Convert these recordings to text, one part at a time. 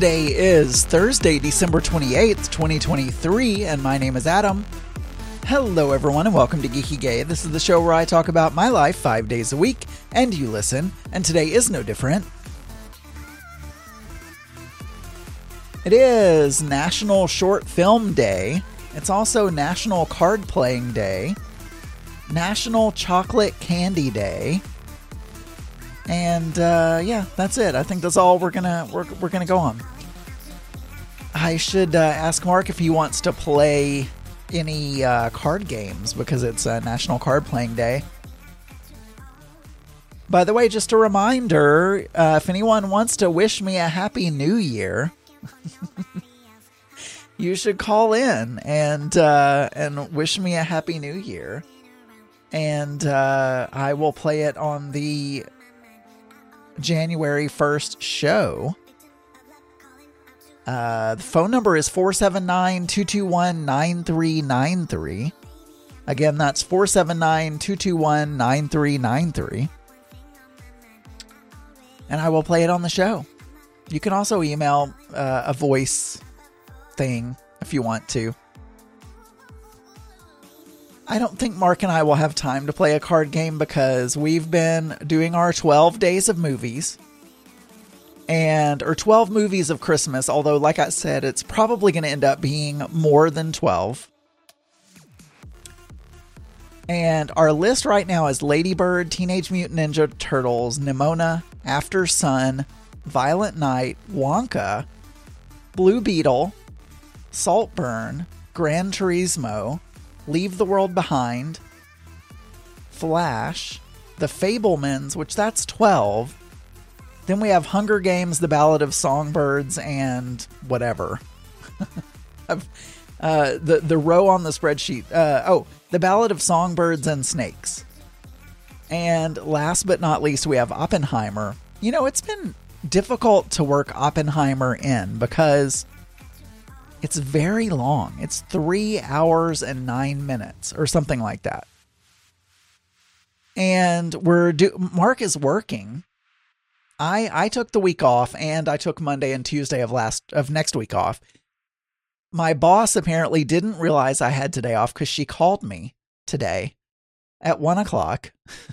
Today is Thursday, December 28th, 2023, and my name is Adam. Hello, everyone, and welcome to Geeky Gay. This is the show where I talk about my life five days a week, and you listen, and today is no different. It is National Short Film Day. It's also National Card Playing Day, National Chocolate Candy Day, and uh, yeah, that's it. I think that's all we're gonna we're, we're gonna go on. I should uh, ask Mark if he wants to play any uh, card games because it's uh, National Card Playing Day. By the way, just a reminder: uh, if anyone wants to wish me a happy New Year. you should call in and uh, and wish me a happy new year, and uh, I will play it on the January 1st show. Uh, the phone number is 479 221 9393. Again, that's 479 221 9393. And I will play it on the show. You can also email uh, a voice thing if you want to. I don't think Mark and I will have time to play a card game because we've been doing our 12 days of movies and or 12 movies of Christmas, although like I said, it's probably going to end up being more than 12. And our list right now is Ladybird, Teenage Mutant Ninja Turtles, Nimona, After Sun, Violent Night, Wonka, Blue Beetle, Saltburn, Gran Turismo, Leave the World Behind, Flash, The Fabelmans, which that's 12. Then we have Hunger Games, The Ballad of Songbirds, and whatever. uh, the the row on the spreadsheet. Uh, oh, The Ballad of Songbirds and Snakes. And last but not least, we have Oppenheimer. You know, it's been difficult to work Oppenheimer in because it's very long. It's three hours and nine minutes or something like that. And we're do Mark is working. I I took the week off and I took Monday and Tuesday of last of next week off. My boss apparently didn't realize I had today off because she called me today at one o'clock.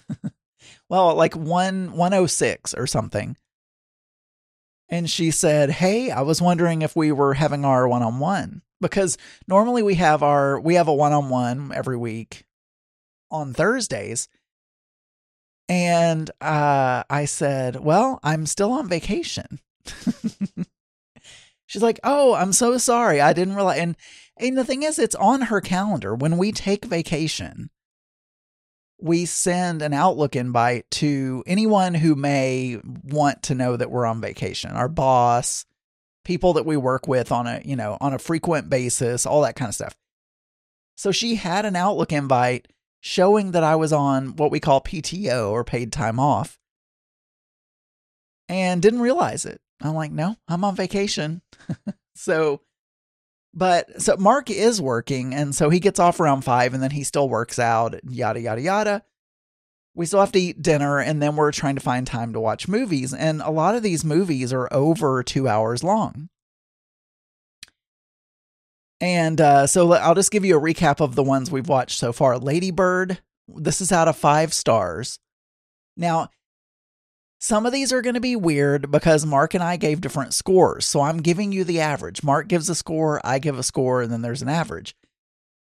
well, like one one oh six or something and she said, "Hey, I was wondering if we were having our one-on-one because normally we have our we have a one-on-one every week on Thursdays." And uh, I said, "Well, I'm still on vacation." She's like, "Oh, I'm so sorry. I didn't realize." And and the thing is, it's on her calendar when we take vacation we send an Outlook invite to anyone who may want to know that we're on vacation, our boss, people that we work with on a, you know, on a frequent basis, all that kind of stuff. So she had an Outlook invite showing that I was on what we call PTO or paid time off and didn't realize it. I'm like, no, I'm on vacation. so but so Mark is working, and so he gets off around five, and then he still works out, yada, yada, yada. We still have to eat dinner, and then we're trying to find time to watch movies. And a lot of these movies are over two hours long. And uh, so I'll just give you a recap of the ones we've watched so far. Ladybird, this is out of five stars. Now, some of these are going to be weird because Mark and I gave different scores. So I'm giving you the average. Mark gives a score, I give a score, and then there's an average.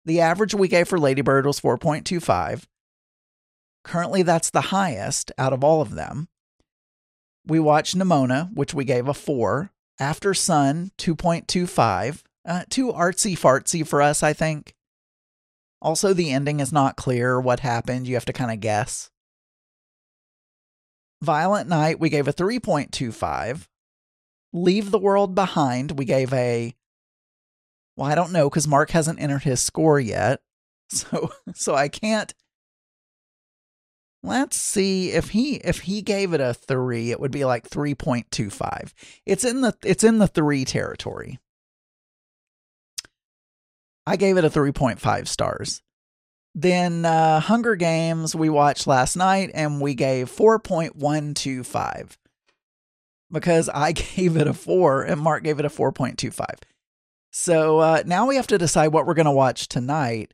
The average we gave for Ladybird was 4.25. Currently, that's the highest out of all of them. We watched Nimona, which we gave a 4. After Sun, 2.25. Uh, too artsy fartsy for us, I think. Also, the ending is not clear what happened. You have to kind of guess. Violent Night, we gave a 3.25. Leave the World Behind, we gave a well, I don't know because Mark hasn't entered his score yet. So so I can't Let's see if he if he gave it a 3, it would be like 3.25. It's in the it's in the 3 territory. I gave it a 3.5 stars. Then uh, Hunger Games we watched last night and we gave 4.125. because I gave it a four and Mark gave it a 4.25. So uh, now we have to decide what we're going to watch tonight.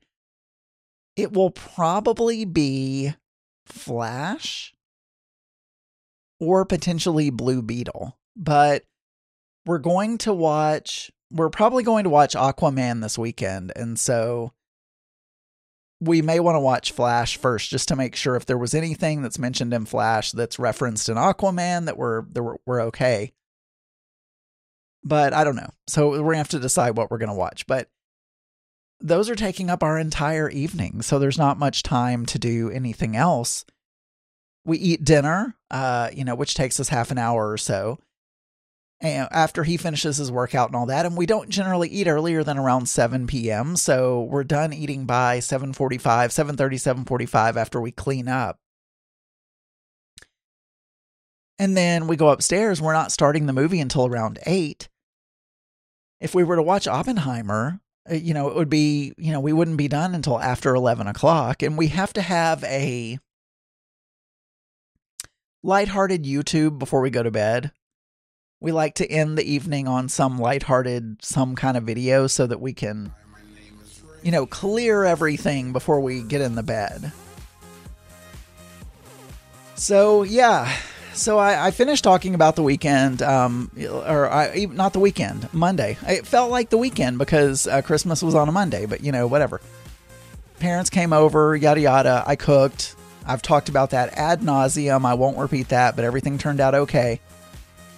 It will probably be Flash or potentially Blue Beetle, but we're going to watch, we're probably going to watch Aquaman this weekend. And so we may want to watch Flash first just to make sure if there was anything that's mentioned in Flash that's referenced in Aquaman that we're that we're, we're okay. But I don't know. So we're gonna have to decide what we're gonna watch. But those are taking up our entire evening, so there's not much time to do anything else. We eat dinner, uh, you know, which takes us half an hour or so after he finishes his workout and all that and we don't generally eat earlier than around 7 p.m so we're done eating by 7.45 7.30 7.45 after we clean up. And then we go upstairs we're not starting the movie until around 8 if we were to watch oppenheimer uh, you know it would be you know we wouldn't be done until after 11 o'clock and we have to have a lighthearted youtube before we go to bed we like to end the evening on some lighthearted, some kind of video so that we can, you know, clear everything before we get in the bed. So, yeah. So I, I finished talking about the weekend, um, or I, not the weekend, Monday. It felt like the weekend because uh, Christmas was on a Monday, but you know, whatever. Parents came over, yada yada. I cooked. I've talked about that ad nauseum. I won't repeat that, but everything turned out okay.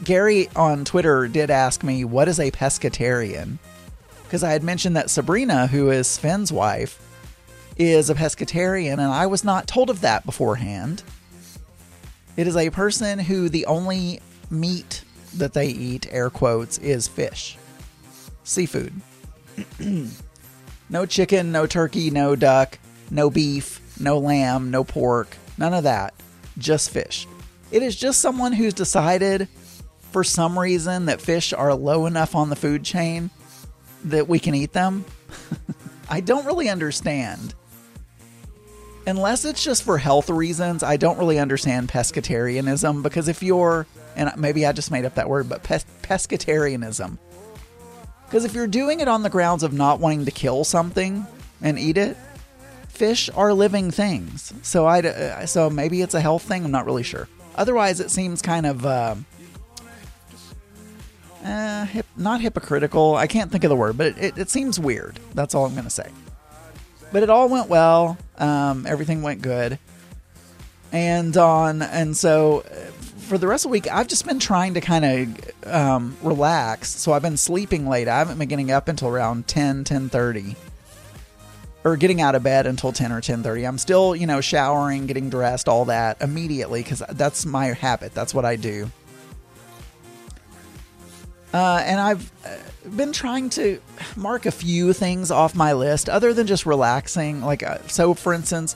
Gary on Twitter did ask me, What is a pescatarian? Because I had mentioned that Sabrina, who is Finn's wife, is a pescatarian, and I was not told of that beforehand. It is a person who the only meat that they eat, air quotes, is fish, seafood. no chicken, no turkey, no duck, no beef, no lamb, no pork, none of that. Just fish. It is just someone who's decided for some reason that fish are low enough on the food chain that we can eat them. I don't really understand. Unless it's just for health reasons, I don't really understand pescatarianism because if you're, and maybe I just made up that word, but pes- pescatarianism. Because if you're doing it on the grounds of not wanting to kill something and eat it, fish are living things. So I, uh, so maybe it's a health thing. I'm not really sure. Otherwise, it seems kind of uh, uh, hip, not hypocritical. I can't think of the word, but it, it, it seems weird. That's all I'm going to say. But it all went well. Um, everything went good. And on, and so uh, for the rest of the week, I've just been trying to kind of um, relax. So I've been sleeping late. I haven't been getting up until around 10, 10.30. Or getting out of bed until 10 or 10.30. I'm still, you know, showering, getting dressed, all that immediately because that's my habit. That's what I do. Uh, and I've uh, been trying to mark a few things off my list other than just relaxing. Like, uh, so for instance,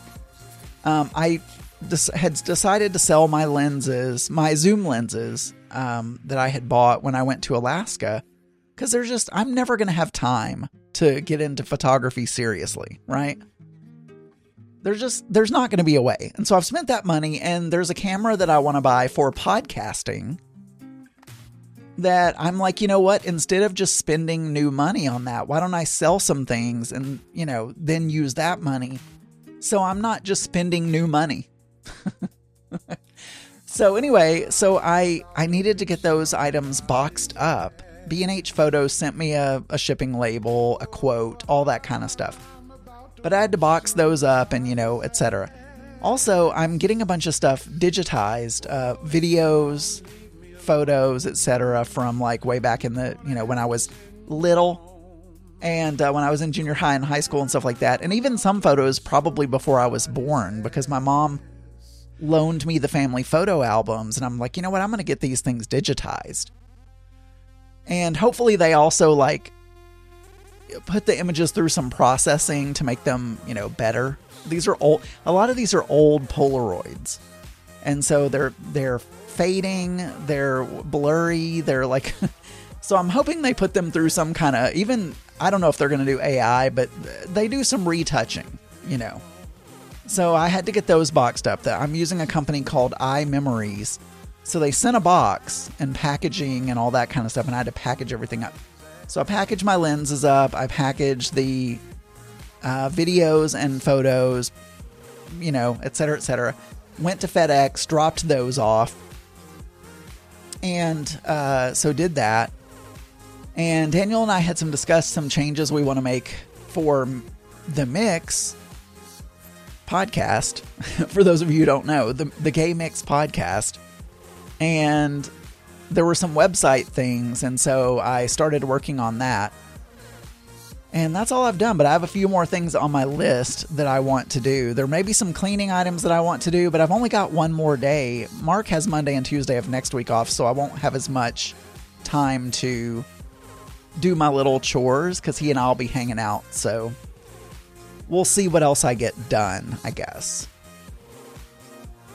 um, I des- had decided to sell my lenses, my zoom lenses um, that I had bought when I went to Alaska, because they're just, I'm never going to have time to get into photography seriously, right? There's just, there's not going to be a way. And so I've spent that money, and there's a camera that I want to buy for podcasting that I'm like, you know what? Instead of just spending new money on that, why don't I sell some things and, you know, then use that money? So I'm not just spending new money. so anyway, so I I needed to get those items boxed up. B&H Photos sent me a, a shipping label, a quote, all that kind of stuff. But I had to box those up and, you know, etc. Also, I'm getting a bunch of stuff digitized, uh, videos, photos, etc., from like way back in the you know when I was little, and uh, when I was in junior high and high school and stuff like that, and even some photos probably before I was born because my mom loaned me the family photo albums, and I'm like, you know what, I'm gonna get these things digitized, and hopefully they also like put the images through some processing to make them you know better. These are old. A lot of these are old Polaroids, and so they're they're fading, they're blurry, they're like. so I'm hoping they put them through some kind of even. I don't know if they're going to do AI, but they do some retouching, you know. So I had to get those boxed up. That I'm using a company called iMemories, so they sent a box and packaging and all that kind of stuff, and I had to package everything up. So I packaged my lenses up. I packaged the uh, videos and photos, you know, et cetera, et cetera. Went to FedEx, dropped those off, and uh, so did that. And Daniel and I had some discussed some changes we want to make for the mix podcast. for those of you who don't know, the the Gay Mix podcast, and there were some website things, and so I started working on that. And that's all I've done, but I have a few more things on my list that I want to do. There may be some cleaning items that I want to do, but I've only got one more day. Mark has Monday and Tuesday of next week off, so I won't have as much time to do my little chores because he and I'll be hanging out. So we'll see what else I get done, I guess.